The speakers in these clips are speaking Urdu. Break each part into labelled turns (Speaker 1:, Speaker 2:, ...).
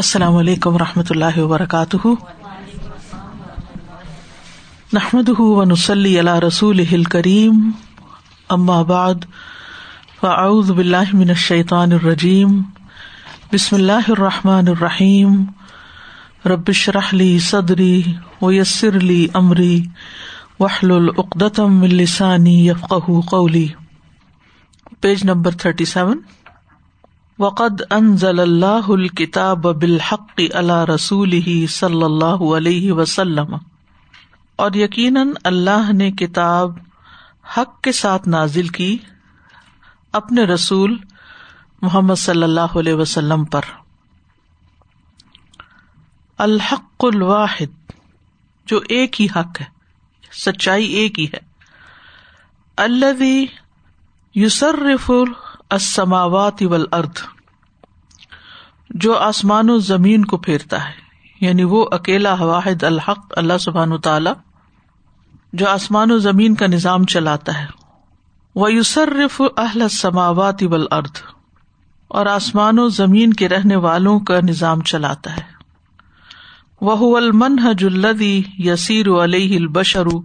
Speaker 1: السلام علیکم و رحمۃ اللہ وبرکاتہ نحمد ونسلی علیہ رسول ہل کریم باللہ من الشیطان الرجیم بسم اللہ الرحمٰن الرحیم ربش رحلی صدری علی عمری وحل العقدم السانی یفق قولی پیج نمبر تھرٹی سیون وقد ان الکتاب بالحق اللہ رسول صلی اللہ علیہ وسلم اور یقیناً اللہ نے کتاب حق کے ساتھ نازل کی اپنے رسول محمد صلی اللہ علیہ وسلم پر الحق الواحد جو ایک ہی حق ہے سچائی ایک ہی ہے اللہ یوسرفر السماوات اول ارد جو آسمان و زمین کو پھیرتا ہے یعنی وہ اکیلا واحد الحق اللہ سبحان تعالی جو آسمان و زمین کا نظام چلاتا ہے وہ یوسرف اہل سماوات اول ارد اور آسمان و زمین کے رہنے والوں کا نظام چلاتا ہے وہ حج الدی یسیر علیہ البشرو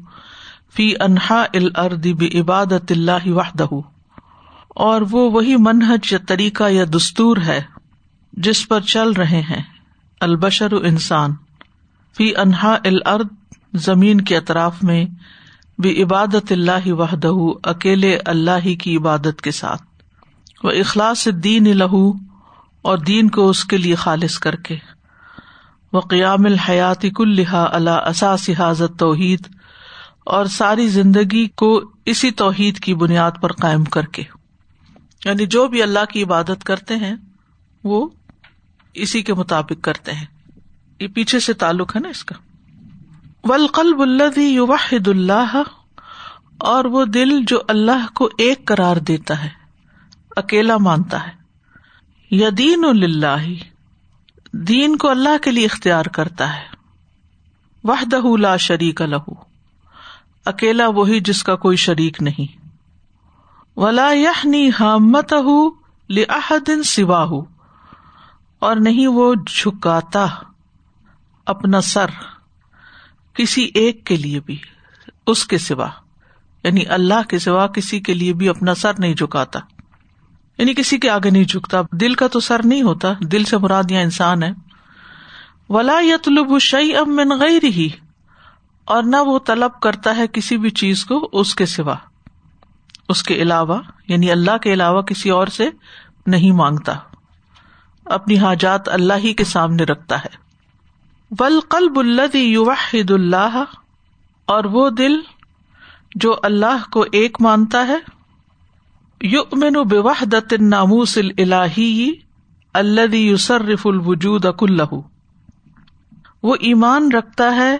Speaker 1: فی انہا الرد عبادت اللہ واہدہ اور وہ وہی منہج یا طریقہ یا دستور ہے جس پر چل رہے ہیں البشر انسان فی انہا العرد زمین کے اطراف میں بھی عبادت اللہ وحدہ اکیلے اللہ ہی کی عبادت کے ساتھ وہ اخلاص دین الہ اور دین کو اس کے لیے خالص کر کے وہ قیام الحیات اللہ اساس حاضت توحید اور ساری زندگی کو اسی توحید کی بنیاد پر قائم کر کے یعنی جو بھی اللہ کی عبادت کرتے ہیں وہ اسی کے مطابق کرتے ہیں یہ پیچھے سے تعلق ہے نا اس کا ولقل بلدی یو واحد اللہ اور وہ دل جو اللہ کو ایک کرار دیتا ہے اکیلا مانتا ہے یدین اللہ دین کو اللہ کے لیے اختیار کرتا ہے وحدہ لا شریک الہ اکیلا وہی جس کا کوئی شریک نہیں ولا یہ دن سواہ نہیں وہ جھکاتا اپنا سر کسی ایک کے لیے بھی اس کے سوا یعنی اللہ کے سوا کسی کے لیے بھی اپنا سر نہیں جھکاتا یعنی کسی کے آگے نہیں جھکتا دل کا تو سر نہیں ہوتا دل سے مراد یا انسان ہے ولا یا تو شعی امن غیر ہی اور نہ وہ طلب کرتا ہے کسی بھی چیز کو اس کے سوا اس کے علاوہ یعنی اللہ کے علاوہ کسی اور سے نہیں مانگتا اپنی حاجات اللہ ہی کے سامنے رکھتا ہے ول قلب اللہ اور وہ دل جو اللہ کو ایک مانتا ہے بوحدت الناموس الالہی الذي اللہ الوجود كله وہ ایمان رکھتا ہے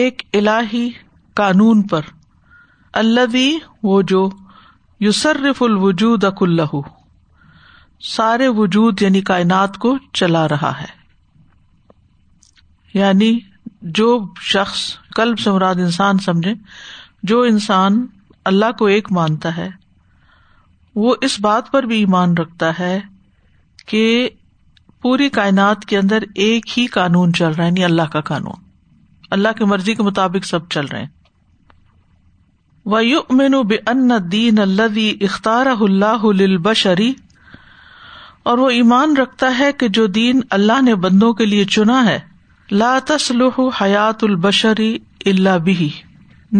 Speaker 1: ایک اللہی قانون پر اللہ بھی وہ جو یوسرف الوجود اک اللہ سارے وجود یعنی کائنات کو چلا رہا ہے یعنی جو شخص کلب سمراد انسان سمجھے جو انسان اللہ کو ایک مانتا ہے وہ اس بات پر بھی ایمان رکھتا ہے کہ پوری کائنات کے اندر ایک ہی قانون چل رہا ہے یعنی اللہ کا قانون اللہ کی مرضی کے مطابق سب چل رہے ہیں و من دین اللہ اختار اللہ بشری اور وہ ایمان رکھتا ہے کہ جو دین اللہ نے بندوں کے لیے چنا ہے لاتسل حیات البشری اللہ بھی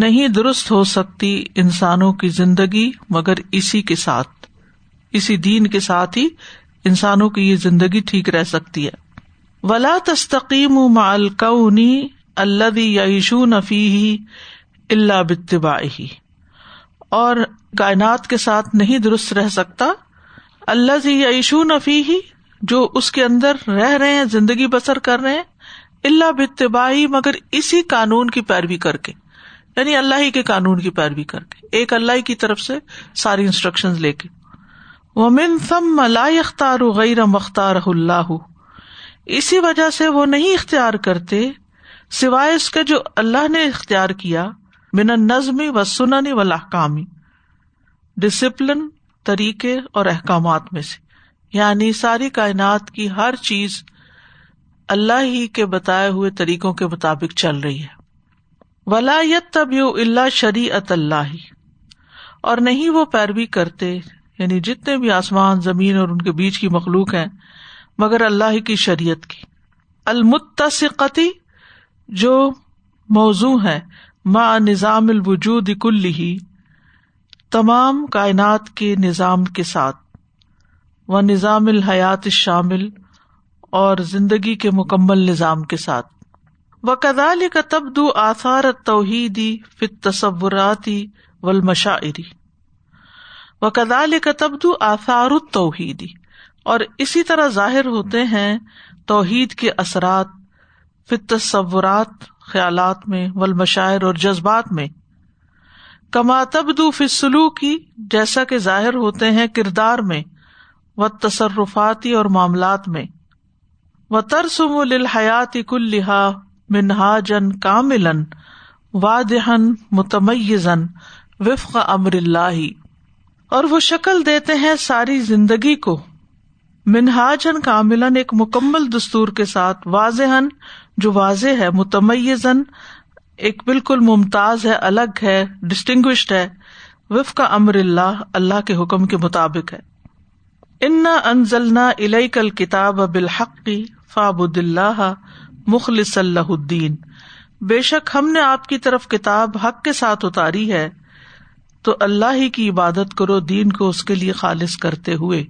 Speaker 1: نہیں درست ہو سکتی انسانوں کی زندگی مگر اسی کے ساتھ اسی دین کے ساتھ ہی انسانوں کی یہ زندگی ٹھیک رہ سکتی ہے ولا تستقیم تقیم ملکی اللہ یشو نفی اللہ باہی اور کائنات کے ساتھ نہیں درست رہ سکتا اللہ زی یشو نفی ہی جو اس کے اندر رہ رہے ہیں زندگی بسر کر رہے ہیں اللہ بتباہی مگر اسی قانون کی پیروی کر کے یعنی اللہ ہی کے قانون کی پیروی کر کے ایک اللہ کی طرف سے ساری انسٹرکشن لے کے وہ ثم لا اختار غیر مختار اللہ اسی وجہ سے وہ نہیں اختیار کرتے سوائے اس کے جو اللہ نے اختیار کیا من نظمی و سننی و لحکامی ڈسپلن طریقے اور احکامات میں سے یعنی ساری کائنات کی ہر چیز اللہ ہی کے بتائے ہوئے طریقوں کے مطابق چل رہی ہے تب یو اللہ شریعت اللہ ہی اور نہیں وہ پیروی کرتے یعنی جتنے بھی آسمان زمین اور ان کے بیچ کی مخلوق ہیں مگر اللہ ہی کی شریعت کی المتسقتی جو موضوع ہے ماں نظام الوجود کل ہی تمام کائنات کے نظام کے ساتھ و نظام الحیات شامل اور زندگی کے مکمل نظام کے ساتھ و کدال کا تبد آثار توحیدی فت تصوراتی و المشاعری و کدال کا تبدو آثار توحیدی اور اسی طرح ظاہر ہوتے ہیں توحید کے اثرات فت تصورات خیالات میں ول مشاعر اور جذبات میں کماتب فسلو کی جیسا کہ ظاہر ہوتے ہیں کردار میں و تصرفاتی اور معاملات میں و ترسم و کلحا منہاجن کا ملن واضحن متمزن وفق امر اللہ اور وہ شکل دیتے ہیں ساری زندگی کو منہاجن کا ملن ایک مکمل دستور کے ساتھ واضح جو واضح ہے ایک بالکل ممتاز ہے الگ ہے ڈسٹنگوشڈ ہے وف کا امر اللہ اللہ کے حکم کے مطابق ہے انا ان کل کتاب اب فاب اللہ مخلص اللہ مخل بے شک ہم نے آپ کی طرف کتاب حق کے ساتھ اتاری ہے تو اللہ ہی کی عبادت کرو دین کو اس کے لیے خالص کرتے ہوئے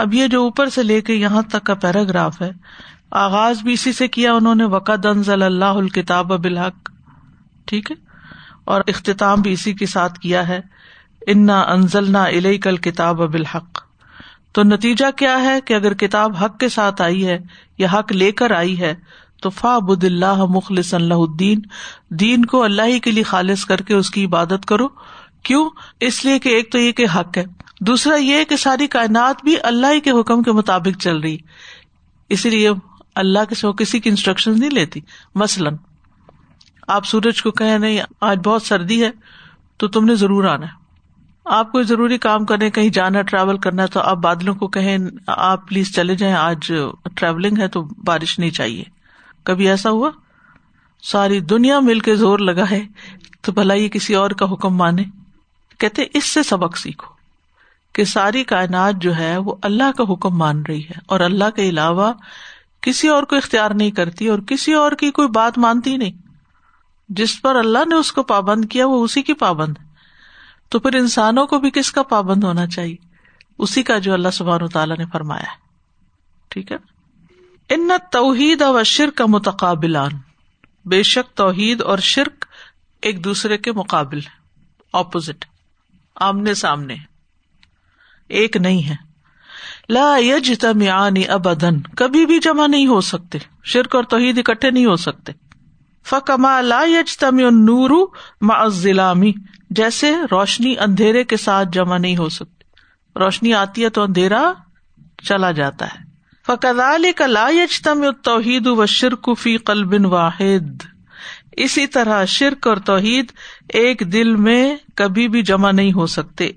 Speaker 1: اب یہ جو اوپر سے لے کے یہاں تک کا پیراگراف ہے آغاز بھی اسی سے کیا انہوں نے وقد انزل اللہ الکتاب بالحق ٹھیک ہے اور اختتام بھی اسی کے ساتھ کیا ہے انا انزل نہ الی کل کتاب بالحق تو نتیجہ کیا ہے کہ اگر کتاب حق کے ساتھ آئی ہے یا حق لے کر آئی ہے تو فا بد اللہ مخلص اللہ الدین دین کو اللہ ہی کے لیے خالص کر کے اس کی عبادت کرو کیوں اس لیے کہ ایک تو یہ کہ حق ہے دوسرا یہ کہ ساری کائنات بھی اللہ کے حکم کے مطابق چل رہی اسی لیے اللہ کے سو کسی کی انسٹرکشن نہیں لیتی مثلاً آپ سورج کو کہیں نہیں آج بہت سردی ہے تو تم نے ضرور آنا آپ کو ضروری کام کرے کہیں جانا ٹریول کرنا تو آپ بادلوں کو کہیں آپ پلیز چلے جائیں آج ٹریولنگ ہے تو بارش نہیں چاہیے کبھی ایسا ہوا ساری دنیا مل کے زور لگا ہے تو بھلا یہ کسی اور کا حکم مانے کہتے اس سے سبق سیکھو کہ ساری کائنات جو ہے وہ اللہ کا حکم مان رہی ہے اور اللہ کے علاوہ کسی اور کو اختیار نہیں کرتی اور کسی اور کی کوئی بات مانتی نہیں جس پر اللہ نے اس کو پابند کیا وہ اسی کی پابند ہے تو پھر انسانوں کو بھی کس کا پابند ہونا چاہیے اسی کا جو اللہ سبحان تعالیٰ نے فرمایا ہے ٹھیک ہے ان توحید اور شرک کا متقابلان بے شک توحید اور شرک ایک دوسرے کے مقابل اپوزٹ آمنے سامنے ایک نہیں ہے لا ابدن کبھی بھی جمع نہیں ہو سکتے شرک اور توحید اکٹھے نہیں ہو سکتے فکما لا یج تم نور ضلعی جیسے روشنی اندھیرے کے ساتھ جمع نہیں ہو سکتی روشنی آتی ہے تو اندھیرا چلا جاتا ہے فقالج تم توحید و شرک فی قلب واحد اسی طرح شرک اور توحید ایک دل میں کبھی بھی جمع نہیں ہو سکتے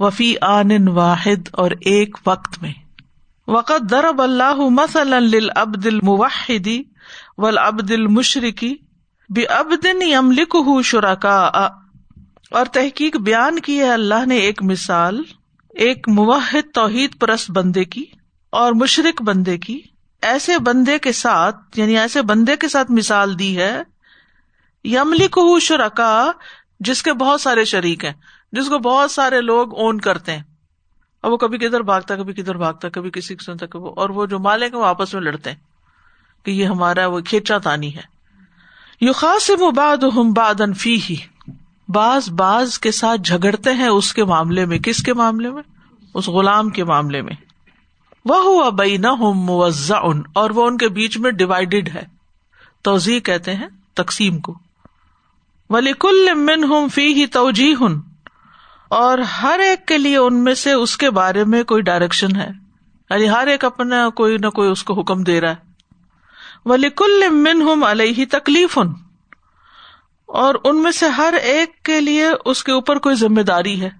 Speaker 1: وفی آن واحد اور ایک وقت میں وقت درب اب دل مواحدی الموحدی دل مشرقی اب دن یم لکھ شرا اور تحقیق بیان کی ہے اللہ نے ایک مثال ایک مواحد توحید پرست بندے کی اور مشرق بندے کی ایسے بندے کے ساتھ یعنی ایسے بندے کے ساتھ مثال دی ہے یملی کو شرکا جس کے بہت سارے شریک ہیں جس کو بہت سارے لوگ اون کرتے ہیں اور وہ کبھی کدھر بھاگتا کبھی کدھر بھاگتا کبھی کسی کو سنتا کبھی اور وہ جو مالک وہ آپس میں لڑتے ہیں کہ یہ ہمارا وہ کھیچا تانی ہے یو خاص وہ باد ہم باد انفی ہی بعض بعض کے ساتھ جھگڑتے ہیں اس کے معاملے میں کس کے معاملے میں اس غلام کے معاملے میں وہ ہوا بئی نہ ہوں اور وہ ان کے بیچ میں ڈیوائڈیڈ ہے توضیح کہتے ہیں تقسیم کو من ہوں فی ہی توجی ہن اور ہر ایک کے لیے ان میں سے اس کے بارے میں کوئی ڈائریکشن ہے یعنی ہر ایک اپنا کوئی نہ کوئی اس کو حکم دے رہا ہے من ہوں تکلیف ہن اور ان میں سے ہر ایک کے لیے اس کے اوپر کوئی ذمہ داری ہے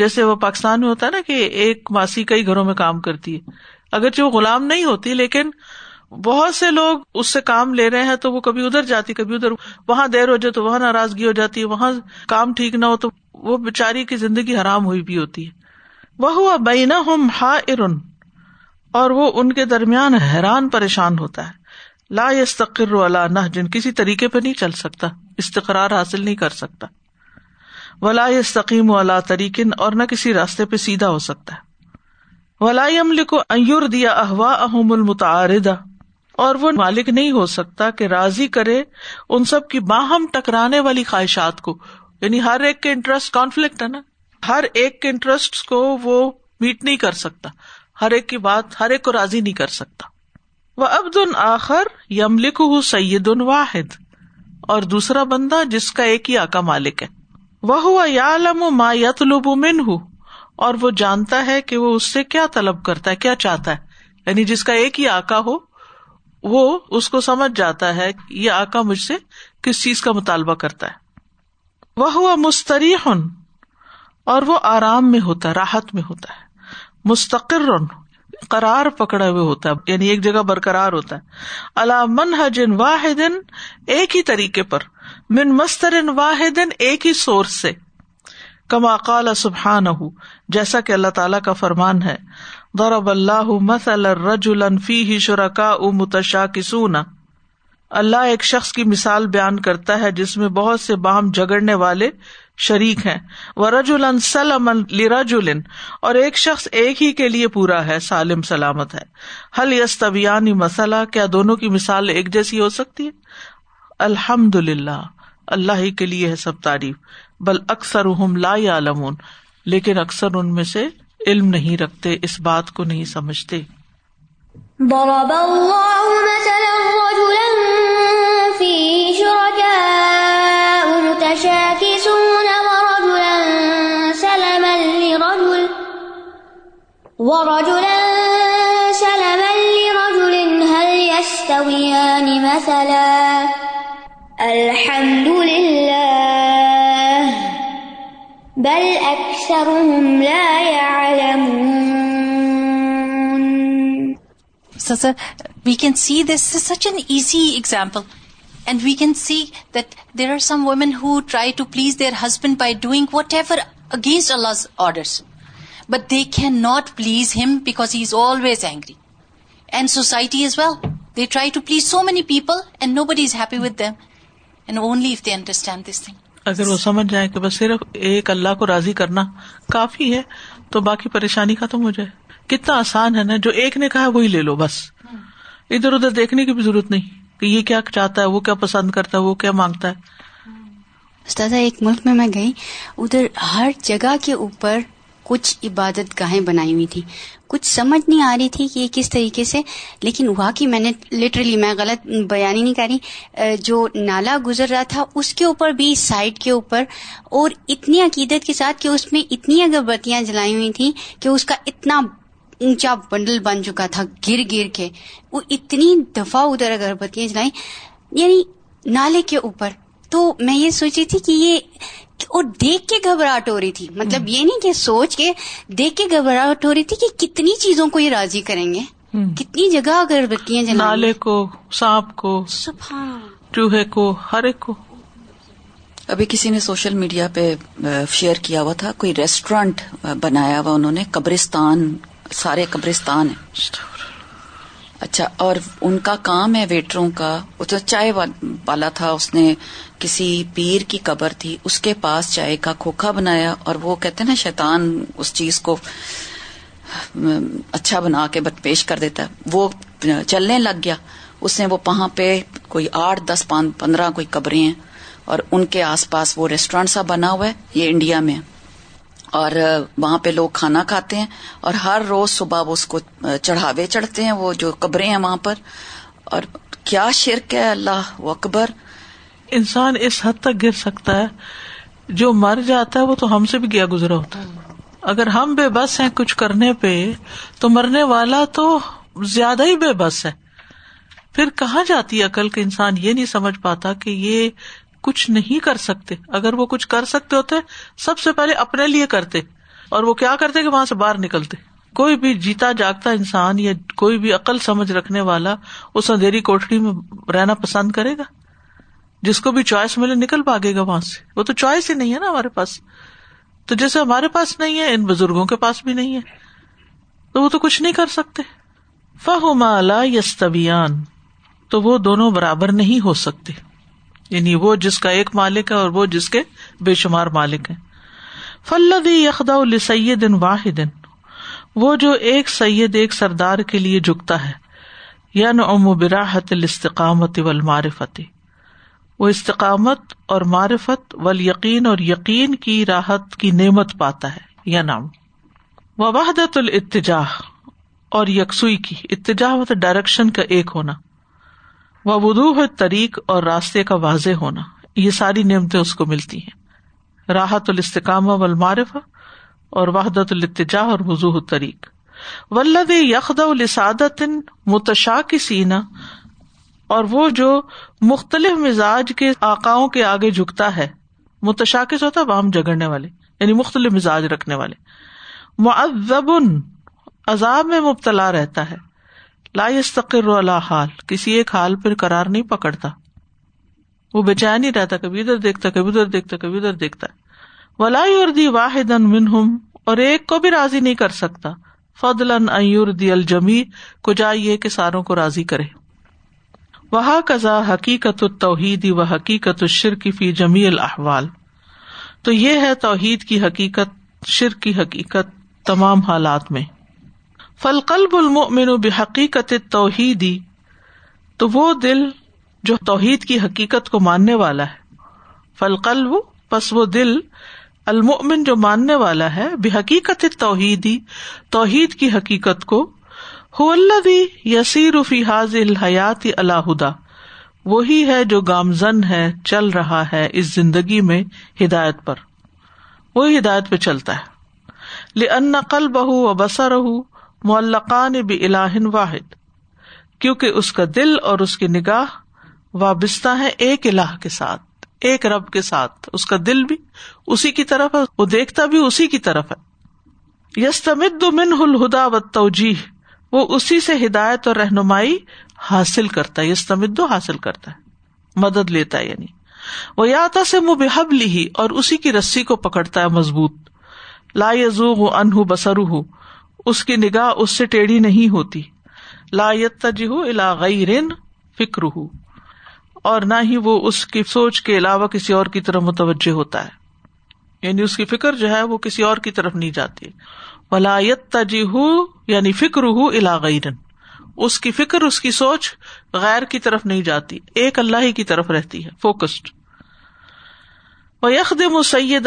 Speaker 1: جیسے وہ پاکستان میں ہوتا ہے نا کہ ایک ماسی کئی گھروں میں کام کرتی ہے اگرچہ وہ غلام نہیں ہوتی لیکن بہت سے لوگ اس سے کام لے رہے ہیں تو وہ کبھی ادھر جاتی کبھی ادھر وہاں دیر ہو جائے تو وہاں ناراضگی ہو جاتی ہے وہاں کام ٹھیک نہ ہو تو وہ بےچاری کی زندگی حرام ہوئی بھی ہوتی ہے وہ ہوا بینا ہا ارن اور وہ ان کے درمیان حیران پریشان ہوتا ہے لا یس تقرر نہ جن کسی طریقے پہ نہیں چل سکتا استقرار حاصل نہیں کر سکتا ولا یستقیم ولا تریقن اور نہ کسی راستے پہ سیدھا ہو سکتا ہے ولا عمل کو ایور دیا احوا احمل متعاردہ اور وہ مالک نہیں ہو سکتا کہ راضی کرے ان سب کی باہم ٹکرانے والی خواہشات کو یعنی ہر ایک کے انٹرسٹ کانفلکٹ ہے نا ہر ایک کے انٹرسٹ کو وہ میٹ نہیں کر سکتا ہر ایک کی بات ہر ایک کو راضی نہیں کر سکتا وہ ابد ان آخر یم لکھ ہوں سید ان واحد اور دوسرا بندہ جس کا ایک ہی آکا مالک ہے وہ ہوا یا علم یت لب من ہوں اور وہ جانتا ہے کہ وہ اس سے کیا طلب کرتا ہے کیا چاہتا ہے یعنی جس کا ایک ہی آکا ہو وہ اس کو سمجھ جاتا ہے یہ آکا مجھ سے کس چیز کا مطالبہ کرتا ہے وہ مستری ہن اور وہ آرام میں ہوتا ہے راحت میں ہوتا ہے مستقر قرار پکڑا ہوئے ہوتا ہے یعنی ایک جگہ برقرار ہوتا ہے اللہ من جن واحد ایک ہی طریقے پر من مستر واحد ایک ہی سورس سے کما قال سبحان جیسا کہ اللہ تعالی کا فرمان ہے ضرب اللہ مثل الرجل فیہ شرکاء متشاکسون اللہ ایک شخص کی مثال بیان کرتا ہے جس میں بہت سے بام جگڑنے والے شریک ہیں لرجل اور ایک شخص ایک ہی کے لیے پورا ہے سالم سلامت ہے حل یستویان مثلا کیا دونوں کی مثال ایک جیسی ہو سکتی ہے الحمد للہ اللہ ہی کے لیے ہے سب تعریف بل اکثر لیکن اکثر ان میں سے علم نہیں رکھتے اس بات کو نہیں سمجھتے ضرب مثلا رجلا شركاء متشاكسون ورجلا ورجلا سلما سلما لرجل لرجل هل يستويان مثلا الحمد لله بل أكثرهم لا يعلمون.
Speaker 2: So we can see this is such an easy example. And we can see that there are some women who try to please their husband by doing whatever against Allah's orders. But they cannot please him because he is always angry. And society as well. They try to please so many people and nobody is happy with them. And only if they understand this thing.
Speaker 1: اگر وہ سمجھ جائے کہ بس صرف ایک اللہ کو راضی کرنا کافی ہے تو باقی پریشانی ختم ہو جائے کتنا آسان ہے نا جو ایک نے کہا وہی لے لو بس ادھر ادھر دیکھنے کی بھی ضرورت نہیں کہ یہ کیا چاہتا ہے وہ کیا پسند کرتا ہے وہ کیا مانگتا ہے
Speaker 3: ایک ملک میں میں گئی ادھر ہر جگہ کے اوپر کچھ عبادت گاہیں بنائی ہوئی تھیں کچھ سمجھ نہیں آ رہی تھی کہ یہ کس طریقے سے لیکن واقعی میں نے لٹرلی میں غلط بیان ہی نہیں کری جو نالا گزر رہا تھا اس کے اوپر بھی سائڈ کے اوپر اور اتنی عقیدت کے ساتھ کہ اس میں اتنی اگربتیاں جلائی ہوئی تھیں کہ اس کا اتنا اونچا بنڈل بن چکا تھا گر گر کے وہ اتنی دفعہ ادھر اگربتیاں جلائیں یعنی نالے کے اوپر تو میں یہ سوچی تھی کہ یہ اور دیکھ کے گھبراہٹ ہو رہی تھی مطلب یہ نہیں کہ سوچ کے دیکھ کے گھبراہٹ ہو رہی تھی کہ کتنی چیزوں کو یہ راضی کریں گے کتنی جگہ اگر
Speaker 1: بتی ہیں نالے کو سانپ کو چوہے کو ہر ایک کو
Speaker 4: ابھی کسی نے سوشل میڈیا پہ شیئر کیا ہوا تھا کوئی ریسٹورینٹ بنایا ہوا انہوں نے قبرستان سارے قبرستان اچھا اور ان کا کام ہے ویٹروں کا وہ تو چائے والا تھا اس نے کسی پیر کی قبر تھی اس کے پاس چائے کا کھوکھا بنایا اور وہ کہتے ہیں نا شیطان اس چیز کو اچھا بنا کے بد پیش کر دیتا وہ چلنے لگ گیا اس نے وہ وہاں پہ کوئی آٹھ دس پندرہ کوئی قبریں ہیں اور ان کے آس پاس وہ ریسٹورینٹ سا بنا ہوا ہے یہ انڈیا میں ہے اور وہاں پہ لوگ کھانا کھاتے ہیں اور ہر روز صبح وہ اس کو چڑھاوے چڑھتے ہیں وہ جو قبریں ہیں وہاں پر اور کیا شرک ہے اللہ اکبر
Speaker 1: انسان اس حد تک گر سکتا ہے جو مر جاتا ہے وہ تو ہم سے بھی گیا گزرا ہوتا ہے اگر ہم بے بس ہیں کچھ کرنے پہ تو مرنے والا تو زیادہ ہی بے بس ہے پھر کہاں جاتی ہے کہ انسان یہ نہیں سمجھ پاتا کہ یہ کچھ نہیں کر سکتے اگر وہ کچھ کر سکتے ہوتے سب سے پہلے اپنے لیے کرتے اور وہ کیا کرتے کہ وہاں سے باہر نکلتے کوئی بھی جیتا جاگتا انسان یا کوئی بھی عقل سمجھ رکھنے والا اس اندھیری کوٹڑی میں رہنا پسند کرے گا جس کو بھی چوائس ملے نکل پاگے گا وہاں سے وہ تو چوائس ہی نہیں ہے نا ہمارے پاس تو جیسے ہمارے پاس نہیں ہے ان بزرگوں کے پاس بھی نہیں ہے تو وہ تو کچھ نہیں کر سکتے فہ مالا یس تو وہ دونوں برابر نہیں ہو سکتے یعنی وہ جس کا ایک مالک ہے اور وہ جس کے بے شمار مالک ہیں فلدی ان واحد وہ جو ایک سید ایک سردار کے لیے جھکتا ہے یا والمعرفت وہ استقامت اور معرفت و یقین اور یقین کی راحت کی نعمت پاتا ہے یا نام وحدت الاتجاہ اور یکسوئی کی اتجاہ مطلب ڈائریکشن کا ایک ہونا ہے طریق اور راستے کا واضح ہونا یہ ساری نعمتیں اس کو ملتی ہیں راحت الاستقام و المارف اور وحدت الاتجاہ اور وضوح طریق یخد السعادۃن متشا کی سینا اور وہ جو مختلف مزاج کے آکاؤں کے آگے جھکتا ہے متشا کے سوتاب عام جگڑنے والے یعنی مختلف مزاج رکھنے والے معذب عذاب میں مبتلا رہتا ہے لاستکر حال کسی ایک حال پر کرار نہیں پکڑتا وہ بے چین نہیں رہتا کبھی ادھر دیکھتا کبھی ادھر دیکھتا کبھی ادھر دیکھتا منہم اور ایک کو بھی راضی نہیں کر سکتا فضل دی الجمی کو جائیے کہ ساروں کو راضی کرے وہ قزا حقیقت و حقیقت شرک فی جمی الاحوال تو یہ ہے توحید کی حقیقت شر کی حقیقت تمام حالات میں فلقلب المؤمن بحقیقت بے حقیقت توحیدی تو وہ دل جو توحید کی حقیقت کو ماننے والا ہے فلقلب بس وہ دل المن جو ماننے والا ہے بے حقیقت توحیدی توحید کی حقیقت کو ہو اللہ فی حاض الحیات اللہ وہی ہے جو گامزن ہے چل رہا ہے اس زندگی میں ہدایت پر وہی ہدایت پہ چلتا ہے لن لنقل بہ و بسا رہ معلقان بھی اس کا دل اور اس کی نگاہ وابستہ ہے ایک الح کے ساتھ ایک رب کے ساتھ اس کا دل بھی اسی کی طرف ہے وہ دیکھتا بھی اسی کی طرف ہے من و وہ اسی سے ہدایت اور رہنمائی حاصل کرتا ہے یستمد حاصل کرتا ہے مدد لیتا ہے یعنی وہ یا تا سے مبحب لی اور اسی کی رسی کو پکڑتا ہے مضبوط لا یزو ان ہوں اس کی نگاہ اس سے ٹیڑھی نہیں ہوتی لا تاج الا رن فکر ہو اور نہ ہی وہ اس کی سوچ کے علاوہ کسی اور کی طرف متوجہ ہوتا ہے یعنی اس کی فکر جو ہے وہ کسی اور کی طرف نہیں جاتی ولایت لائیت یعنی فکر ہو اللہ رن اس کی فکر اس کی سوچ غیر کی طرف نہیں جاتی ایک اللہ ہی کی طرف رہتی ہے فوکسڈ وہ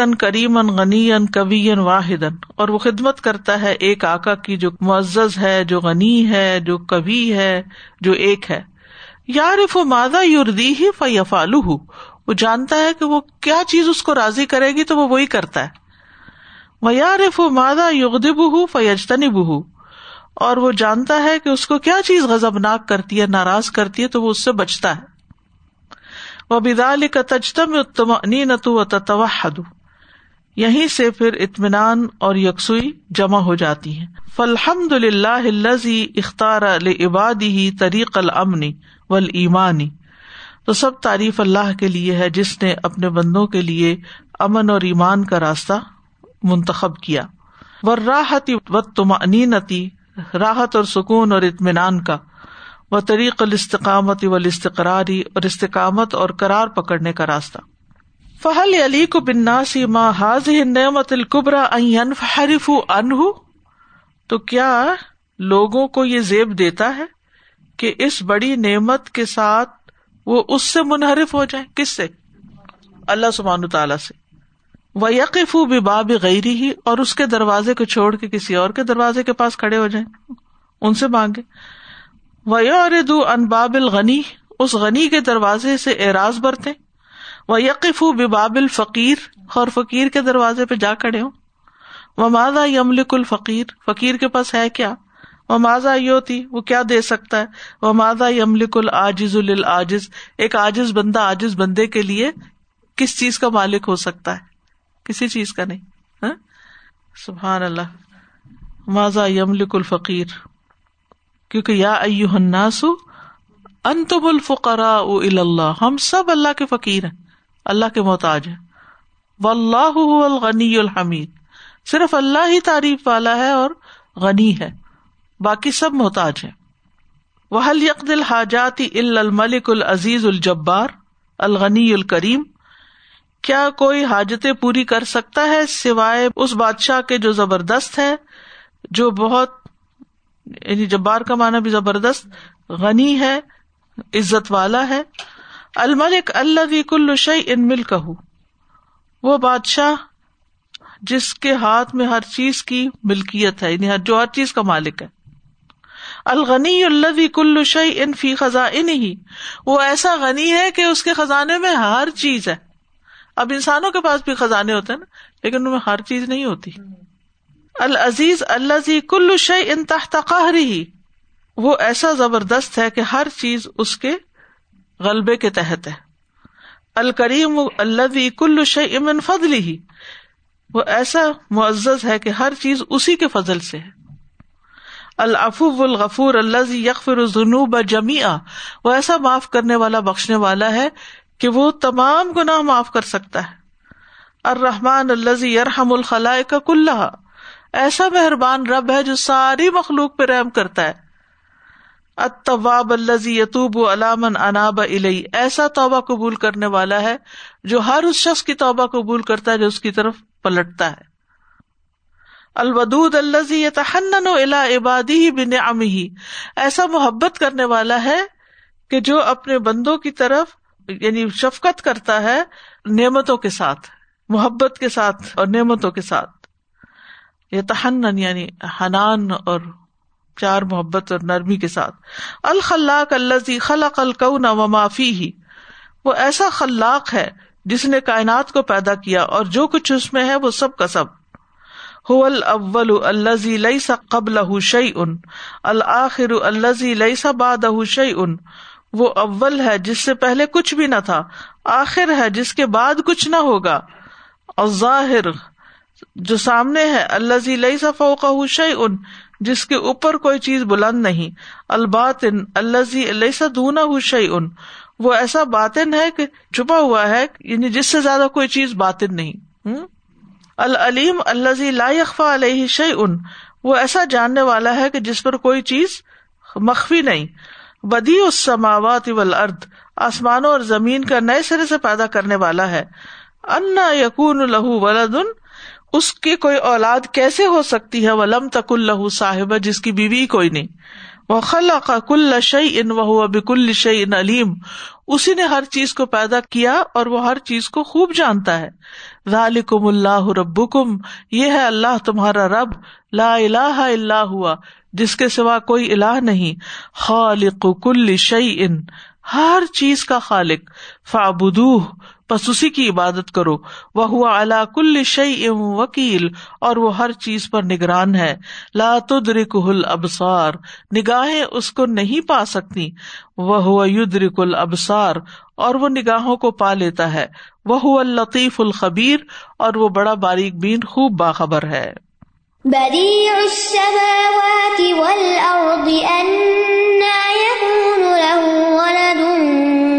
Speaker 1: ان کریم ان غنی ان کبی ان واحد اور وہ خدمت کرتا ہے ایک آقا کی جو معزز ہے جو غنی ہے جو کبھی ہے جو ایک ہے یارف و مادہ یوردی ہی فیفالو ہُ وہ جانتا ہے کہ وہ کیا چیز اس کو راضی کرے گی تو وہ وہی کرتا ہے وہ یارف و مادہ يغد بہ ہُ فزتن اور وہ جانتا ہے کہ اس کو کیا چیز غزب ناک کرتی ہے ناراض کرتی ہے تو وہ اس سے بچتا ہے و بد الجمینت و یہیں سے پھر اطمینان اور یکسوئی جمع ہو جاتی ہے فلحمد اللہ لذی اختار العبادی طریق المنی و المانی تو سب تعریف اللہ کے لیے ہے جس نے اپنے بندوں کے لیے امن اور ایمان کا راستہ منتخب کیا و راحتی و تما راحت اور سکون اور اطمینان کا طریق الاستقامت والاستقراری اور استقامت اور کرار پکڑنے کا راستہ فہل علی کو حاض نعمت القبرا حریف تو کیا لوگوں کو یہ زیب دیتا ہے کہ اس بڑی نعمت کے ساتھ وہ اس سے منحرف ہو جائے کس سے اللہ تعالی سے وہ یقف باب غیر ہی اور اس کے دروازے کو چھوڑ کے کسی اور کے دروازے کے پاس کھڑے ہو جائیں ان سے مانگے وہ اور دو غنی اس غنی کے دروازے سے اعراض برتے وہ بابل فقیر اور فقیر کے دروازے پہ جا کڑے ہوں وہ ماضا یملک الفقیر فقیر کے پاس ہے کیا وہ ماضا یوتی وہ کیا دے سکتا ہے وہ ماضا یملک العجز العجز ایک آجز بندہ آجز بندے کے لیے کس چیز کا مالک ہو سکتا ہے کسی چیز کا نہیں ہاں؟ سبحان اللہ ماضا یملک الفقیر کیونکہ یا ایوہ الناس انتم الفقراء الى اللہ ہم سب اللہ کے فقیر ہیں اللہ کے محتاج ہیں واللہ هو الغنی الحمید صرف اللہ ہی تعریف والا ہے اور غنی ہے باقی سب محتاج ہیں وحل یقد الحاجات الملک العزیز الجبار الغنی الکریم کیا کوئی حاجتیں پوری کر سکتا ہے سوائے اس بادشاہ کے جو زبردست ہے جو بہت یعنی جبار کا معنی بھی زبردست غنی ہے عزت والا ہے الملک اللہ کل شعی ان مل وہ بادشاہ جس کے ہاتھ میں ہر چیز کی ملکیت ہے یعنی جو ہر چیز کا مالک ہے الغنی اللہ کل شعی ان فی خزاں ہی وہ ایسا غنی ہے کہ اس کے خزانے میں ہر چیز ہے اب انسانوں کے پاس بھی خزانے ہوتے ہیں نا لیکن ان میں ہر چیز نہیں ہوتی العزیز اللہ کل شی ان تحت قہری وہ ایسا زبردست ہے کہ ہر چیز اس کے غلبے کے تحت ہے الکریم زی کل شی امن فضلی ہی وہ ایسا معزز ہے کہ ہر چیز اسی کے فضل سے ہے الفو الغفور اللہ یقفر جنوب جمی وہ ایسا معاف کرنے والا بخشنے والا ہے کہ وہ تمام گناہ معاف کر سکتا ہے الرحمان اللہ یرحم الخلۂ کا کلّہ ایسا مہربان رب ہے جو ساری مخلوق پہ رحم کرتا ہے اتواب الزی یتوب علامن اناب علی ایسا توبہ قبول کرنے والا ہے جو ہر اس شخص کی توبہ قبول کرتا ہے جو اس کی طرف پلٹتا ہے الودود الزی تحنن و الا عبادی بن امی ایسا محبت کرنے والا ہے کہ جو اپنے بندوں کی طرف یعنی شفقت کرتا ہے نعمتوں کے ساتھ محبت کے ساتھ اور نعمتوں کے ساتھ تہن یعنی حنان اور چار محبت اور نرمی کے ساتھ الخلاق الزی خلق ہی وہ ایسا خلاق ہے جس نے کائنات کو پیدا کیا اور جو کچھ اس میں ہے وہ سب ہو اللہ اللہ قبل شعی ان الآخر الزی لئی سا باد شعی ان وہ اول ہے جس سے پہلے کچھ بھی نہ تھا آخر ہے جس کے بعد کچھ نہ ہوگا ظاہر جو سامنے ہے اللہ زی لئی کا شعی ان جس کے اوپر کوئی چیز بلند نہیں اللہ زی شعی ان وہ ایسا باطن ہے کہ چھپا ہوا ہے یعنی جس سے زیادہ کوئی چیز باطن نہیں العلیم اللہ زی علیہ شعی ان وہ ایسا جاننے والا ہے کہ جس پر کوئی چیز مخفی نہیں بدی ارد آسمانوں اور زمین کا نئے سرے سے پیدا کرنے والا ہے انا یقون لہو ولادن اس کی کوئی اولاد کیسے ہو سکتی ہے وہ لم تک اللہ صاحب جس کی بیوی کوئی نہیں وہ خلا کا کل شعی ان وہ بک الشعی ان علیم اسی نے ہر چیز کو پیدا کیا اور وہ ہر چیز کو خوب جانتا ہے ذالکم اللہ ربکم یہ ہے اللہ تمہارا رب لا الہ الا ہوا جس کے سوا کوئی الہ نہیں خالق کل شعی ان ہر چیز کا خالق فابدوہ بس اسی کی عبادت کرو وہ ہوا اللہ کل شعی ام وکیل اور وہ ہر چیز پر نگران ہے نگاہیں اس کو نہیں پا سکتی وہ ہوا یدرک دق البسار اور وہ نگاہوں کو پا لیتا ہے وہ ہوا لطیف الخبیر اور وہ بڑا باریک بین خوب باخبر ہے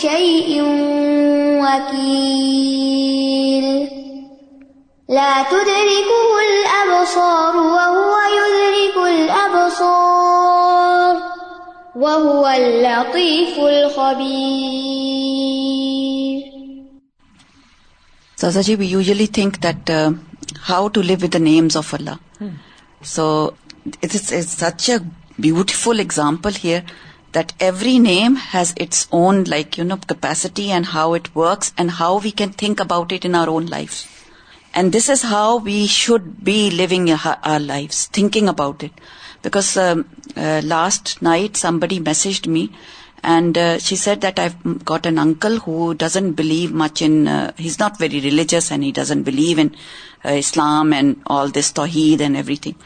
Speaker 1: شيء وكيل لا تدركه الأبصار الأبصار وهو وهو يدرك اللطيف الخبير
Speaker 4: So we usually think that uh, how to live with the names of Allah. Hmm. So it is it's such a beautiful example here that every name has its own capacity and how it works and how we can think about it in our own lives. And this is how we should be living our lives, thinking about it. Because um, uh, last night somebody messaged me and uh, she said that I've got an uncle who doesn't believe much in, uh, he's not very religious and he doesn't believe in Islam and all this Tawheed and everything.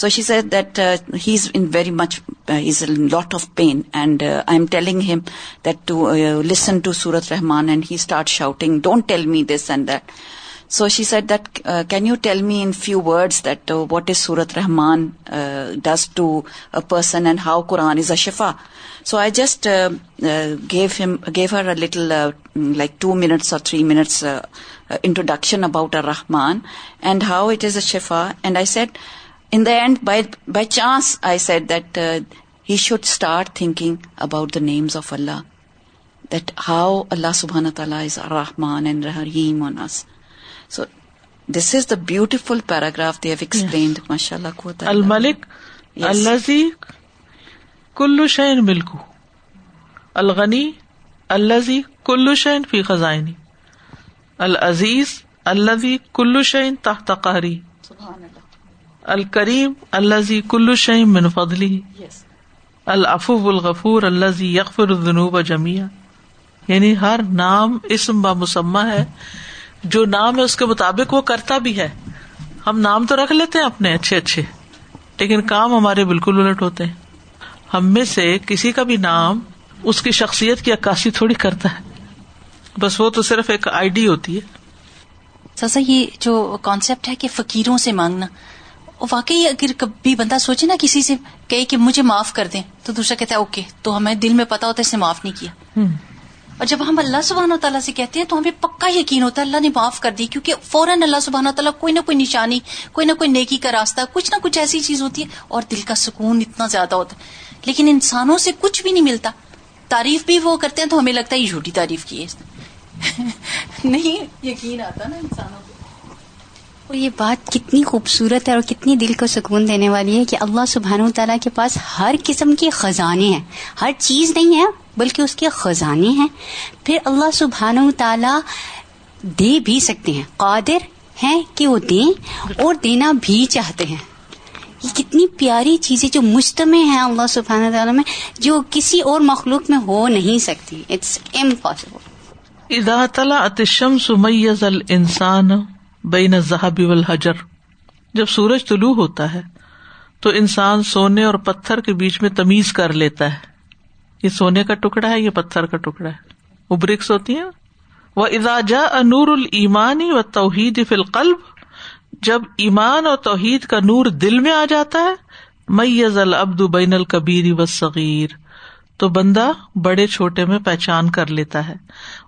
Speaker 4: So she said that he is in very much is lot of pain and I am telling him that to listen to Surah Rahman and he start shouting don't tell me this and that so she said that can you tell me in few words that what is Surah Rahman does to a person and how Quran is a شفا so I just gave him gave her little like two minutes or three minutes introduction about a Rahman and how it
Speaker 1: is
Speaker 4: a
Speaker 1: شفا and I said names of Allah that how Allah الغنی اللہ شہین الزیز اللہ کلو
Speaker 4: شعین
Speaker 1: الکریم اللہ زی کلو شیم من
Speaker 4: فدلی
Speaker 1: العفو الغفور اللہ زی الدنوب جمیا یعنی ہر نام اسم بامسمہ ہے جو نام ہے اس کے مطابق وہ کرتا بھی ہے ہم نام تو رکھ لیتے ہیں اپنے اچھے اچھے لیکن کام ہمارے بالکل الٹ ہوتے ہیں ہم میں سے کسی کا بھی نام اس کی شخصیت کی عکاسی تھوڑی کرتا ہے بس وہ تو صرف ایک آئی ڈی ہوتی ہے
Speaker 2: سر سر یہ جو کانسیپٹ ہے کہ فکیروں سے مانگنا واقعی اگر کبھی بندہ سوچے نا کسی سے کہے کہ مجھے معاف کر دیں تو دوسرا کہتا ہے اوکے تو ہمیں دل میں پتا ہوتا ہے اس نے معاف نہیں کیا اور جب ہم اللہ سبحانہ و تعالیٰ سے کہتے ہیں تو ہمیں پکا یقین ہوتا ہے اللہ نے معاف کر دی کیونکہ فوراً اللہ سبحانہ و تعالیٰ کوئی نہ کوئی نشانی کوئی نہ کوئی نیکی کا راستہ کچھ نہ کچھ ایسی چیز ہوتی ہے اور دل کا سکون اتنا زیادہ ہوتا ہے لیکن انسانوں سے کچھ بھی نہیں ملتا تعریف بھی وہ کرتے ہیں تو ہمیں لگتا ہے یہ جھوٹی تعریف کی ہے نہیں یقین آتا نا انسانوں کو
Speaker 3: یہ بات کتنی خوبصورت ہے اور کتنی دل کو سکون دینے والی ہے کہ اللہ سبحان کے پاس ہر قسم کے خزانے ہیں ہر چیز نہیں ہے بلکہ اس کے خزانے ہیں پھر اللہ سبحان دے بھی سکتے ہیں قادر ہیں کہ وہ دیں اور دینا بھی چاہتے ہیں یہ کتنی پیاری چیزیں جو مجتمع ہیں اللہ سبحان تعالیٰ میں جو کسی اور مخلوق میں ہو نہیں سکتی اٹس امپاسبل
Speaker 1: الانسان بین ذہبی والحجر جب سورج طلوع ہوتا ہے تو انسان سونے اور پتھر کے بیچ میں تمیز کر لیتا ہے یہ سونے کا ٹکڑا ہے یہ پتھر کا ٹکڑا ہے وہ برکس ہوتی ہیں وہ ایزاجا انور المانی و توحید فلقلب جب ایمان اور توحید کا نور دل میں آ جاتا ہے میز العبد بین القبیر صغیر تو بندہ بڑے چھوٹے میں پہچان کر لیتا ہے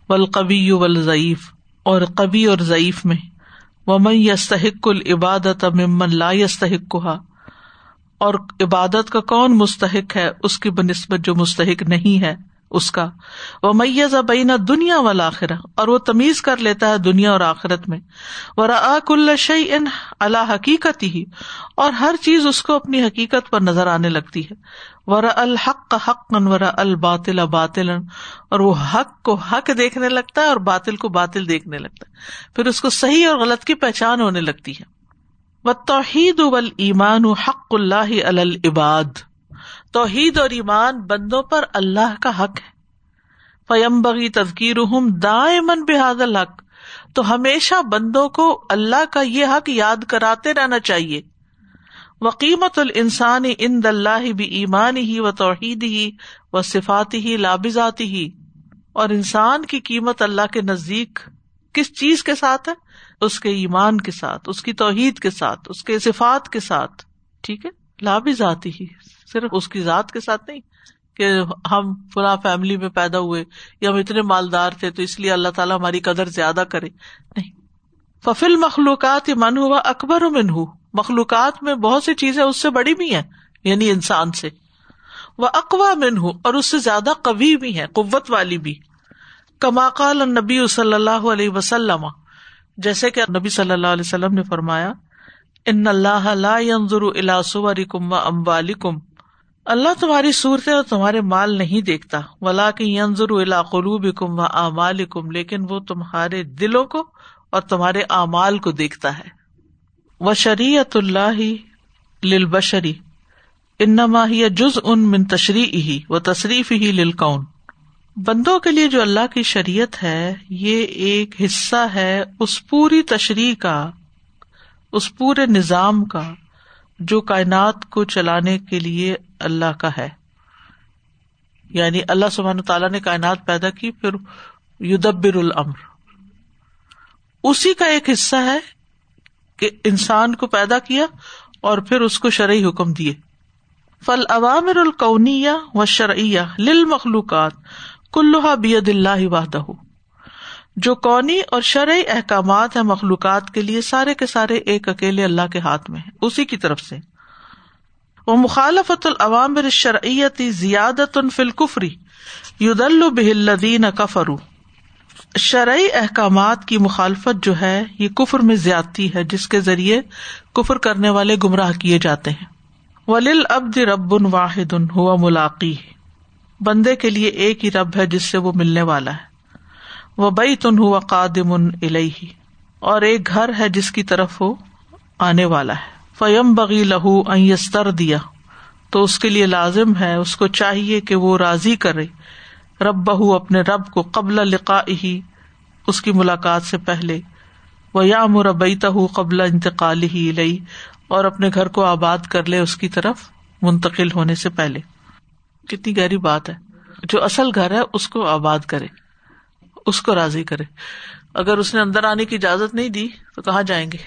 Speaker 1: ولقبی ولضعیف اور قبی اور ضعیف میں ومن یستحق العبادت ممن لا کہا اور عبادت کا کون مستحق ہے اس کی بنسبت جو مستحق نہیں ہے اس کا وہ میز دنیا والا آخرا اور وہ تمیز کر لیتا ہے دنیا اور آخرت میں شعی ان اللہ حقیقت ہی اور ہر چیز اس کو اپنی حقیقت پر نظر آنے لگتی ہے ورا الحق حق ورا الباطل باطل اور وہ حق کو حق دیکھنے لگتا ہے اور باطل کو باطل دیکھنے لگتا ہے پھر اس کو صحیح اور غلط کی پہچان ہونے لگتی ہے توحید و ایمان حق اللہ العباد توحید اور ایمان بندوں پر اللہ کا حق ہے پیمبگی تذکیر دائمن بحاد الحق تو ہمیشہ بندوں کو اللہ کا یہ حق یاد کراتے رہنا چاہیے وقیمت السان ان دلہ بھی ایمان ہی و توحید ہی و صفاتی ہی لابزاتی ہی اور انسان کی قیمت اللہ کے نزدیک کس چیز کے ساتھ ہے اس کے ایمان کے ساتھ اس کی توحید کے ساتھ اس کے صفات کے ساتھ ٹھیک ہے لابزاتی ہی صرف اس کی ذات کے ساتھ نہیں کہ ہم فلاں فیملی میں پیدا ہوئے یا ہم اتنے مالدار تھے تو اس لیے اللہ تعالیٰ ہماری قدر زیادہ کرے نہیں ففل مخلوقات من ہوا اکبر من ہوں مخلوقات میں بہت سی چیزیں اس سے بڑی بھی ہیں یعنی انسان سے وہ اقوا من ہوں اور اس سے زیادہ کبھی بھی ہیں قوت والی بھی کما قال نبی صلی اللہ علیہ وسلم جیسے کہ نبی صلی اللہ علیہ وسلم نے فرمایا ان اللہ ينظر و صوركم کم اللہ تمہاری صورتیں اور تمہارے مال نہیں دیکھتا ولا کہ انضر الا قروب کم و اعمال کم لیکن وہ تمہارے دلوں کو اور تمہارے اعمال کو دیکھتا ہے وہ شریعت اللہ لشری انما ہی جز ان من تشریح ہی و تصریف ہی لون بندوں کے لیے جو اللہ کی شریعت ہے یہ ایک حصہ ہے اس پوری تشریح کا اس پورے نظام کا جو کائنات کو چلانے کے لیے اللہ کا ہے یعنی اللہ تعالیٰ نے کائنات پیدا کی پھر یدبر اسی کا ایک حصہ ہے کہ انسان کو پیدا کیا اور پھر اس کو شرعی حکم دیے فل عوامر عوامل و شرعیہ لل مخلوقات وحدہ جو کونی اور شرعی احکامات ہیں مخلوقات کے لیے سارے کے سارے ایک اکیلے اللہ کے ہاتھ میں ہیں اسی کی طرف سے وہ مخالفت العوام شرعیتی زیادت ید البہدین کا فرو شرعی احکامات کی مخالفت جو ہے یہ کفر میں زیادتی ہے جس کے ذریعے کفر کرنے والے گمراہ کیے جاتے ہیں ولیل ابد رب ان واحد ان ہوا ملاقی بندے کے لیے ایک ہی رب ہے جس سے وہ ملنے والا ہے وہ بئی تن ہوا قادم ان اور ایک گھر ہے جس کی طرف وہ آنے والا ہے فیم بغی لہو ائستر دیا تو اس کے لیے لازم ہے اس کو چاہیے کہ وہ راضی کرے رب بہ اپنے رب کو قبل لقا ہی اس کی ملاقات سے پہلے وہ یا مربیتا تہ قبل انتقال ہی لئی اور اپنے گھر کو آباد کر لے اس کی طرف منتقل ہونے سے پہلے کتنی گہری بات ہے جو اصل گھر ہے اس کو آباد کرے اس کو راضی کرے اگر اس نے اندر آنے کی اجازت نہیں دی تو کہاں جائیں گے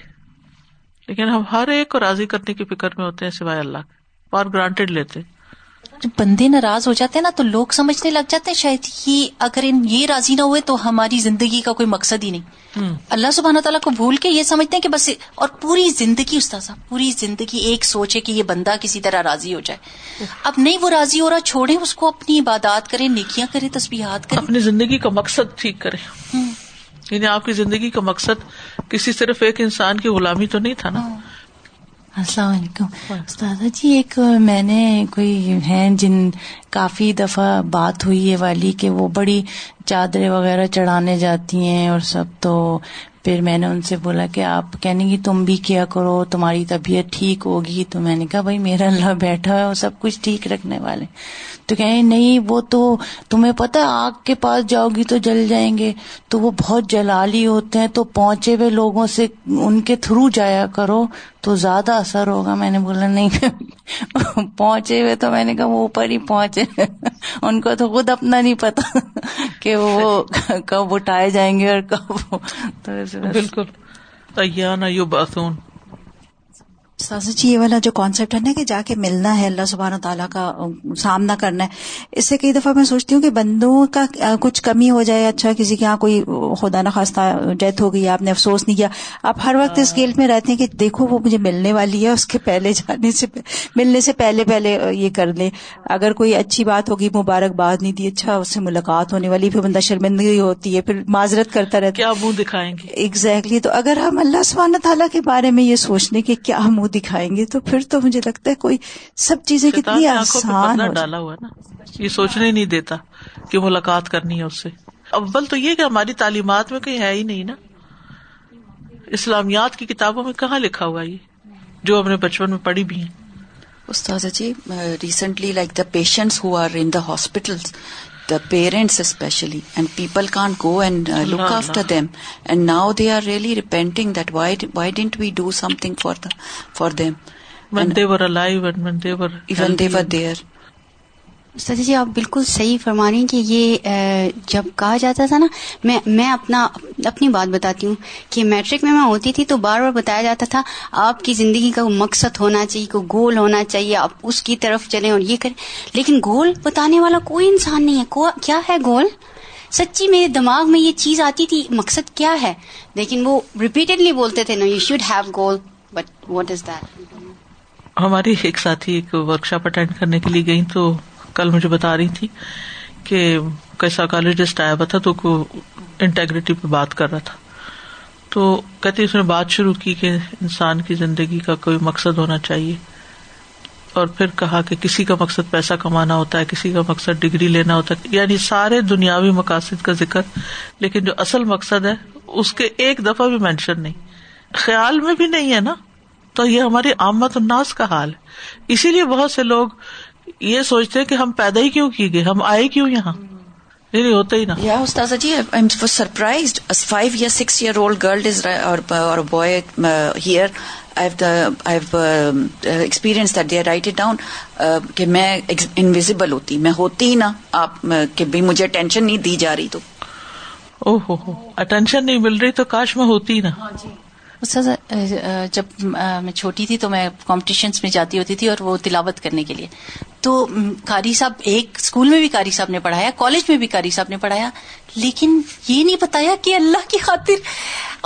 Speaker 1: لیکن ہم ہر ایک کو راضی کرنے کی فکر میں ہوتے ہیں سوائے اللہ اور گرانٹیڈ لیتے
Speaker 2: جب بندے ناراض ہو جاتے ہیں نا تو لوگ سمجھنے لگ جاتے ہیں شاید ہی اگر ان یہ راضی نہ ہوئے تو ہماری زندگی کا کوئی مقصد ہی نہیں اللہ سبحانہ تعالیٰ کو بھول کے یہ سمجھتے ہیں کہ بس اور پوری زندگی صاحب پوری زندگی ایک سوچے کہ یہ بندہ کسی طرح راضی ہو جائے اب نہیں وہ راضی ہو رہا چھوڑے اس کو اپنی عبادات کرے نیکیاں کرے تسبیحات کرے
Speaker 1: اپنی زندگی کا مقصد ٹھیک کرے یعنی آپ کی زندگی کا مقصد کسی صرف ایک انسان کی غلامی تو نہیں تھا نا ہاں،
Speaker 5: السلام علیکم استاذہ جی ایک میں نے کوئی ہیں جن کافی دفعہ بات ہوئی ہے والی کہ وہ بڑی چادریں وغیرہ چڑھانے جاتی ہیں اور سب تو پھر میں نے ان سے بولا کہ آپ کہنے کی تم بھی کیا کرو تمہاری طبیعت ٹھیک ہوگی تو میں نے کہا بھائی میرا اللہ بیٹھا ہے اور سب کچھ ٹھیک رکھنے والے تو کہیں نہیں وہ تو تمہیں پتا آگ کے پاس جاؤ گی تو جل جائیں گے تو وہ بہت جلالی ہوتے ہیں تو پہنچے ہوئے لوگوں سے ان کے تھرو جایا کرو تو زیادہ اثر ہوگا میں نے بولا نہیں پہنچے ہوئے تو میں نے کہا وہ اوپر ہی پہنچے ان کو تو خود اپنا نہیں پتا کہ وہ کب اٹھائے جائیں گے اور کب
Speaker 1: تو بالکل
Speaker 6: جی یہ والا جو کانسیپٹ ہے نا کہ جا کے ملنا ہے اللہ سبحانہ و تعالیٰ کا سامنا کرنا ہے اس سے کئی دفعہ میں سوچتی ہوں کہ بندوں کا کچھ کمی ہو جائے اچھا کسی کے یہاں کوئی خدا نخواستہ ڈیتھ ہو گئی آپ نے افسوس نہیں کیا آپ ہر وقت اس گیل میں رہتے ہیں کہ دیکھو وہ مجھے ملنے والی ہے اس کے پہلے جانے سے ملنے سے پہلے پہلے یہ کر لیں اگر کوئی اچھی بات ہوگی مبارکباد نہیں دی اچھا اس سے ملاقات ہونے والی پھر بندہ شرمندگی ہوتی ہے پھر معذرت کرتا رہتا ہے
Speaker 1: کیا منہ دکھائیں گے
Speaker 6: ایگزیکٹلی تو اگر ہم اللہ سبحانہ تعالیٰ کے بارے میں یہ سوچنے کہ کیا دکھائیں گے تو تو پھر مجھے لگتا ہے کوئی سب چیزیں کتنی آسان
Speaker 1: ڈالا ہوا نا یہ سوچنے نہیں دیتا کہ ملاقات کرنی ہے اس سے اول تو یہ کہ ہماری تعلیمات میں کہیں ہے ہی نہیں نا اسلامیات کی کتابوں میں کہاں لکھا ہوا یہ جو ہم نے بچپن میں پڑھی بھی ہیں
Speaker 4: استاذہ ji recently like the patients who are in the hospital the parents especially, and people can't go and uh, look after them. And now they are really repenting that why didn't we do something for them? When they
Speaker 3: were alive and when they were there. Sir ji آپ بالکل صحیح فرما رہی ہیں کہ یہ جب کہا جاتا تھا نا میں میں اپنا اپنی بات بتاتی ہوں کہ میٹرک میں میں ہوتی تھی تو بار بار بتایا جاتا تھا آپ کی زندگی کا مقصد ہونا چاہیے کوئی گول ہونا چاہیے آپ اس کی طرف چلیں اور یہ کریں لیکن گول بتانے والا کوئی انسان نہیں ہے کیا ہے گول سچی میرے دماغ میں یہ چیز آتی تھی مقصد کیا ہے لیکن وہ ریپیٹڈلی بولتے تھے نا you should have goal but what is that
Speaker 1: ہماری ایک ساتھی ایک شاپ اٹینڈ کرنے کے لیے گئی تو کل مجھے بتا رہی تھی کہ کوئی سائیکالوجسٹ آیا ہوا تھا تو انٹیگریٹی پہ بات کر رہا تھا تو کہتی اس نے بات شروع کی کہ انسان کی زندگی کا کوئی مقصد ہونا چاہیے اور پھر کہا کہ کسی کا مقصد پیسہ کمانا ہوتا ہے کسی کا مقصد ڈگری لینا ہوتا ہے یعنی سارے دنیاوی مقاصد کا ذکر لیکن جو اصل مقصد ہے اس کے ایک دفعہ بھی مینشن نہیں خیال میں بھی نہیں ہے نا تو یہ ہماری آمد الناس کا حال ہے اسی لیے بہت سے لوگ یہ سوچتے کہ ہم پیدا ہی کیوں کی گئے ہم آئے کیوں یہاں
Speaker 4: استاذ six year boy write it down میں انویزبل ہوتی میں ہوتی ہی نا مجھے اٹینشن نہیں دی جا رہی تو
Speaker 1: اٹینشن نہیں مل رہی تو کاش میں ہوتی نا
Speaker 2: جب میں چھوٹی تھی تو میں کمپٹیشنس میں جاتی ہوتی تھی اور وہ تلاوت کرنے کے لیے تو قاری صاحب ایک اسکول میں بھی قاری صاحب نے پڑھایا کالج میں بھی قاری صاحب نے پڑھایا لیکن یہ نہیں بتایا کہ اللہ کی خاطر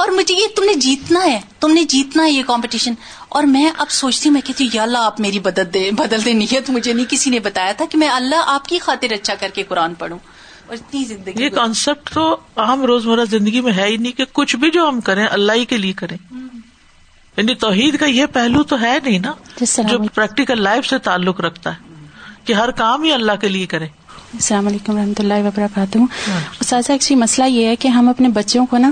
Speaker 2: اور مجھے یہ تم نے جیتنا ہے تم نے جیتنا ہے یہ کمپٹیشن اور میں اب سوچتی میں کہتی ہوں یا اللہ آپ میری بدل بدل ہے تو مجھے نہیں کسی نے بتایا تھا کہ میں اللہ آپ کی خاطر اچھا کر کے قرآن پڑھوں اور اتنی زندگی
Speaker 1: یہ کانسیپٹ تو عام روزمرہ زندگی میں ہے ہی نہیں کہ کچھ بھی جو ہم کریں اللہ ہی کے لیے کریں یعنی توحید کا یہ پہلو تو ہے نہیں نا جی، جو پریکٹیکل لائف سے تعلق رکھتا ہے کہ ہر کام ہی اللہ کے لیے کرے
Speaker 7: السلام علیکم و اللہ وبرکاتہ ہاں۔ ایکچولی مسئلہ یہ ہے کہ ہم اپنے بچوں کو نا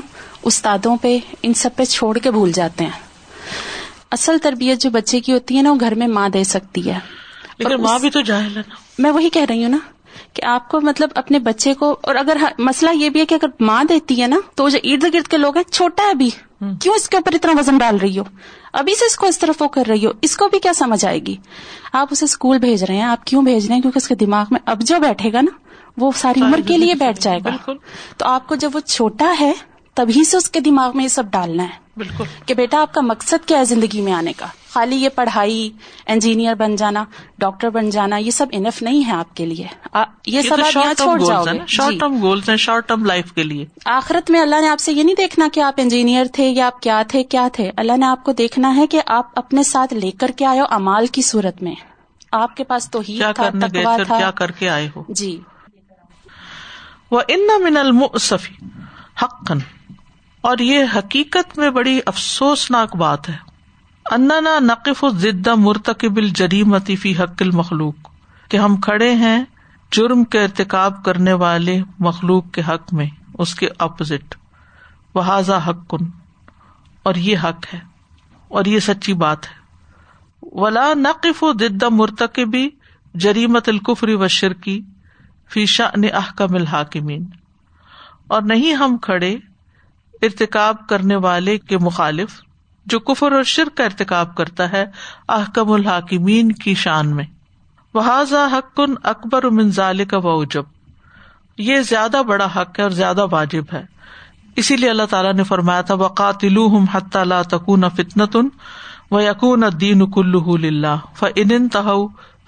Speaker 7: استادوں پہ ان سب پہ چھوڑ کے بھول جاتے ہیں اصل تربیت جو بچے کی ہوتی ہے نا وہ گھر میں ماں دے سکتی ہے
Speaker 1: لیکن ماں بھی تو جائے
Speaker 7: میں وہی کہہ رہی ہوں نا کہ آپ کو مطلب اپنے بچے کو اور اگر مسئلہ یہ بھی ہے کہ اگر ماں دیتی ہے نا تو جو ارد گرد کے لوگ ہیں چھوٹا ہے ابھی کیوں اس کے اوپر اتنا وزن ڈال رہی ہو ابھی سے اس کو اس طرف وہ کر رہی ہو اس کو بھی کیا سمجھ آئے گی آپ اسے اسکول بھیج رہے ہیں آپ کیوں بھیج رہے ہیں کیونکہ اس کے دماغ میں اب جو بیٹھے گا نا وہ ساری عمر کے لیے بیٹھ جائے گا تو آپ کو جب وہ چھوٹا ہے تبھی سے اس کے دماغ میں یہ سب ڈالنا ہے بالکل کہ بیٹا آپ کا مقصد کیا ہے زندگی میں آنے کا خالی یہ پڑھائی انجینئر بن جانا ڈاکٹر بن جانا یہ سب انف نہیں ہے آپ کے لیے یہ سب
Speaker 1: شارٹ ٹرم ہیں شارٹ ٹرم لائف کے لیے
Speaker 7: آخرت میں اللہ نے آپ سے یہ نہیں دیکھنا کہ آپ انجینئر تھے یا آپ کیا تھے کیا تھے اللہ نے آپ کو دیکھنا ہے کہ آپ اپنے ساتھ لے کر کے آئے ہو امال کی صورت میں آپ کے پاس تو ہی
Speaker 1: کیا کر کے آئے ہو
Speaker 7: جی
Speaker 1: وہ ان من اور یہ حقیقت میں بڑی افسوسناک بات ہے نقف و ضدہ مرتقب الجریمتی فی حق المخلوق کہ ہم کھڑے ہیں جرم کے ارتکاب کرنے والے مخلوق کے حق میں اس کے اپوزٹ حق کن اور یہ حق ہے اور یہ سچی بات ہے ولا نقف جد مرتقبی جریمت القفری و شرکی فیشا نے احکم الحاکمین اور نہیں ہم کھڑے ارتقاب کرنے والے کے مخالف جو کفر اور شرک کا ارتقاب کرتا ہے احکم الحاکمین کی شان میں حق کن اکبر ضال کا وجب یہ زیادہ بڑا حق ہے اور زیادہ واجب ہے اسی لیے اللہ تعالیٰ نے فرمایا تھا و اللہ تکون فتن تن و یقون دین کل فن ف تہ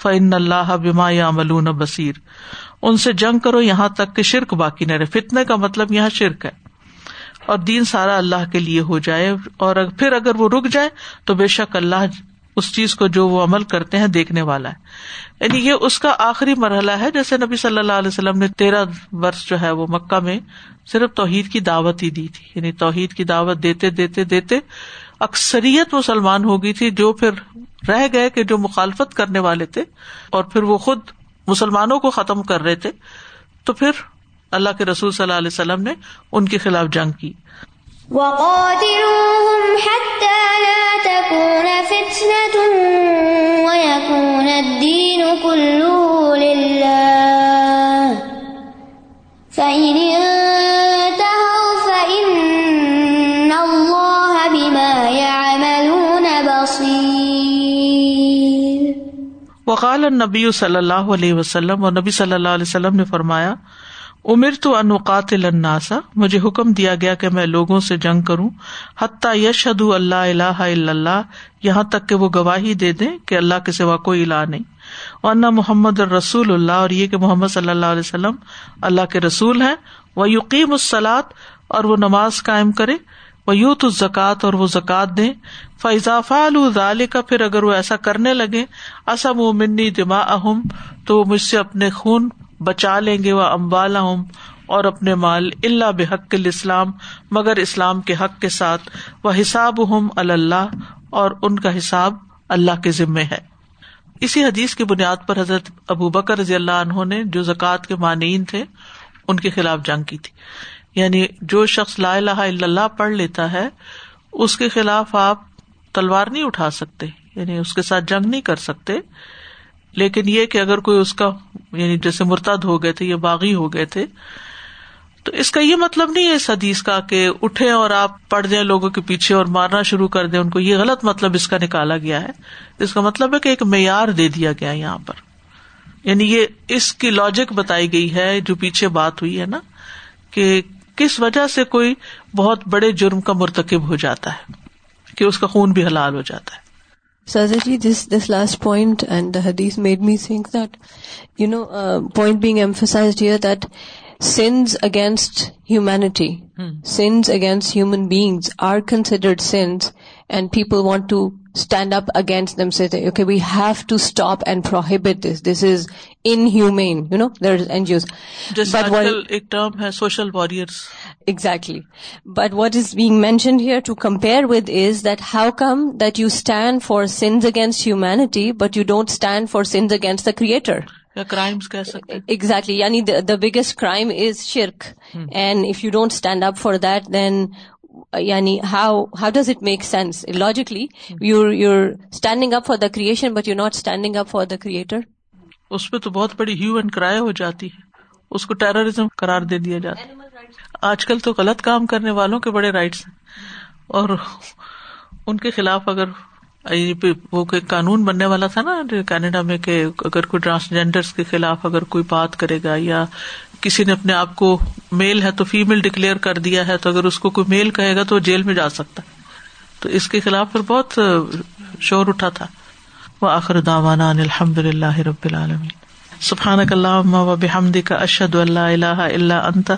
Speaker 1: فن اللہ بما یا ملون بصیر ان سے جنگ کرو یہاں تک کہ شرک باقی نہ رہے فتنے کا مطلب یہاں شرک ہے اور دین سارا اللہ کے لیے ہو جائے اور پھر اگر وہ رک جائے تو بے شک اللہ اس چیز کو جو وہ عمل کرتے ہیں دیکھنے والا ہے یعنی یہ اس کا آخری مرحلہ ہے جیسے نبی صلی اللہ علیہ وسلم نے تیرہ برس جو ہے وہ مکہ میں صرف توحید کی دعوت ہی دی تھی یعنی توحید کی دعوت دیتے دیتے دیتے اکثریت مسلمان ہو گئی تھی جو پھر رہ گئے کہ جو مخالفت کرنے والے تھے اور پھر وہ خود مسلمانوں کو ختم کر رہے تھے تو پھر اللہ کے رسول صلی اللہ علیہ وسلم نے ان کے خلاف جنگ کی بما يعملون بصير وقال النبي صلی اللہ علیہ وسلم اور نبی صلی اللہ علیہ وسلم نے فرمایا امر تو انوقات مجھے حکم دیا گیا کہ میں لوگوں سے جنگ کروں حتیٰ یش اللہ اللہ اللہ یہاں تک کہ وہ گواہی دے دیں کہ اللہ کے سوا کوئی الہ نہیں اور نہ محمد اللہ اور یہ کہ محمد صلی اللہ علیہ وسلم اللہ کے رسول ہیں وہ یقین اسلات اور وہ نماز قائم کرے وہ یو زکوٰۃ اور وہ زکات دیں فیضاف الزال کا پھر اگر وہ ایسا کرنے لگے اصم و منی دما اہم تو وہ مجھ سے اپنے خون بچا لیں گے وہ امبالا ہوں اور اپنے مال اللہ بحق الاسلام مگر اسلام کے حق کے ساتھ وہ حساب ہوں اللہ اور ان کا حساب اللہ کے ذمے ہے اسی حدیث کی بنیاد پر حضرت ابو بکر رضی اللہ عنہ نے جو زکوٰۃ کے مانین تھے ان کے خلاف جنگ کی تھی یعنی جو شخص لا الہ اللہ پڑھ لیتا ہے اس کے خلاف آپ تلوار نہیں اٹھا سکتے یعنی اس کے ساتھ جنگ نہیں کر سکتے لیکن یہ کہ اگر کوئی اس کا یعنی جیسے مرتد ہو گئے تھے یا باغی ہو گئے تھے تو اس کا یہ مطلب نہیں ہے اس حدیث کا کہ اٹھے اور آپ پڑ جائیں لوگوں کے پیچھے اور مارنا شروع کر دیں ان کو یہ غلط مطلب اس کا نکالا گیا ہے اس کا مطلب ہے کہ ایک معیار دے دیا گیا یہاں پر یعنی یہ اس کی لاجک بتائی گئی ہے جو پیچھے بات ہوئی ہے نا کہ کس وجہ سے کوئی بہت بڑے جرم کا مرتکب ہو جاتا ہے کہ اس کا خون بھی حلال ہو جاتا ہے
Speaker 8: Sazaji, this last point and the hadith made me think that, uh, point being emphasized here that sins against humanity, hmm. sins against human beings are considered sins, and people want to stand up against them, say, okay, we have to stop and prohibit this. This is
Speaker 1: inhuman you know there N G
Speaker 8: ہے social warriors exactly but what is being mentioned here to compare with is that how come that you stand for sins against humanity but you don't stand for sins
Speaker 1: against the creator
Speaker 8: exactly یعنی دا بگیسٹ کرائم از شرک and if you don't stand up for that دین یعنی how how does it make sense logically you your standing up for the creation but you not standing up for the creator
Speaker 1: اس پہ تو بہت بڑی ہیو اینڈ کرائے ہو جاتی ہے اس کو ٹیررزم قرار دے دیا جاتا ہے آج کل تو غلط کام کرنے والوں کے بڑے رائٹس ہیں اور ان کے خلاف اگر وہ قانون بننے والا تھا نا کینیڈا میں کہ اگر کوئی ٹرانسجینڈر کے خلاف اگر کوئی بات کرے گا یا کسی نے اپنے آپ کو میل ہے تو فیمل ڈکلیئر کر دیا ہے تو اگر اس کو کوئی میل کہے گا تو وہ جیل میں جا سکتا ہے تو اس کے خلاف پھر بہت شور اٹھا تھا و آخر داوانا الحمد للہ رب العالمین سبحان اللہ و بحمد کا اشد اللہ اللہ اللہ انت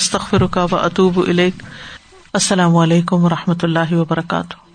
Speaker 1: استخر کا و اطوب السلام علیکم و رحمۃ اللہ وبرکاتہ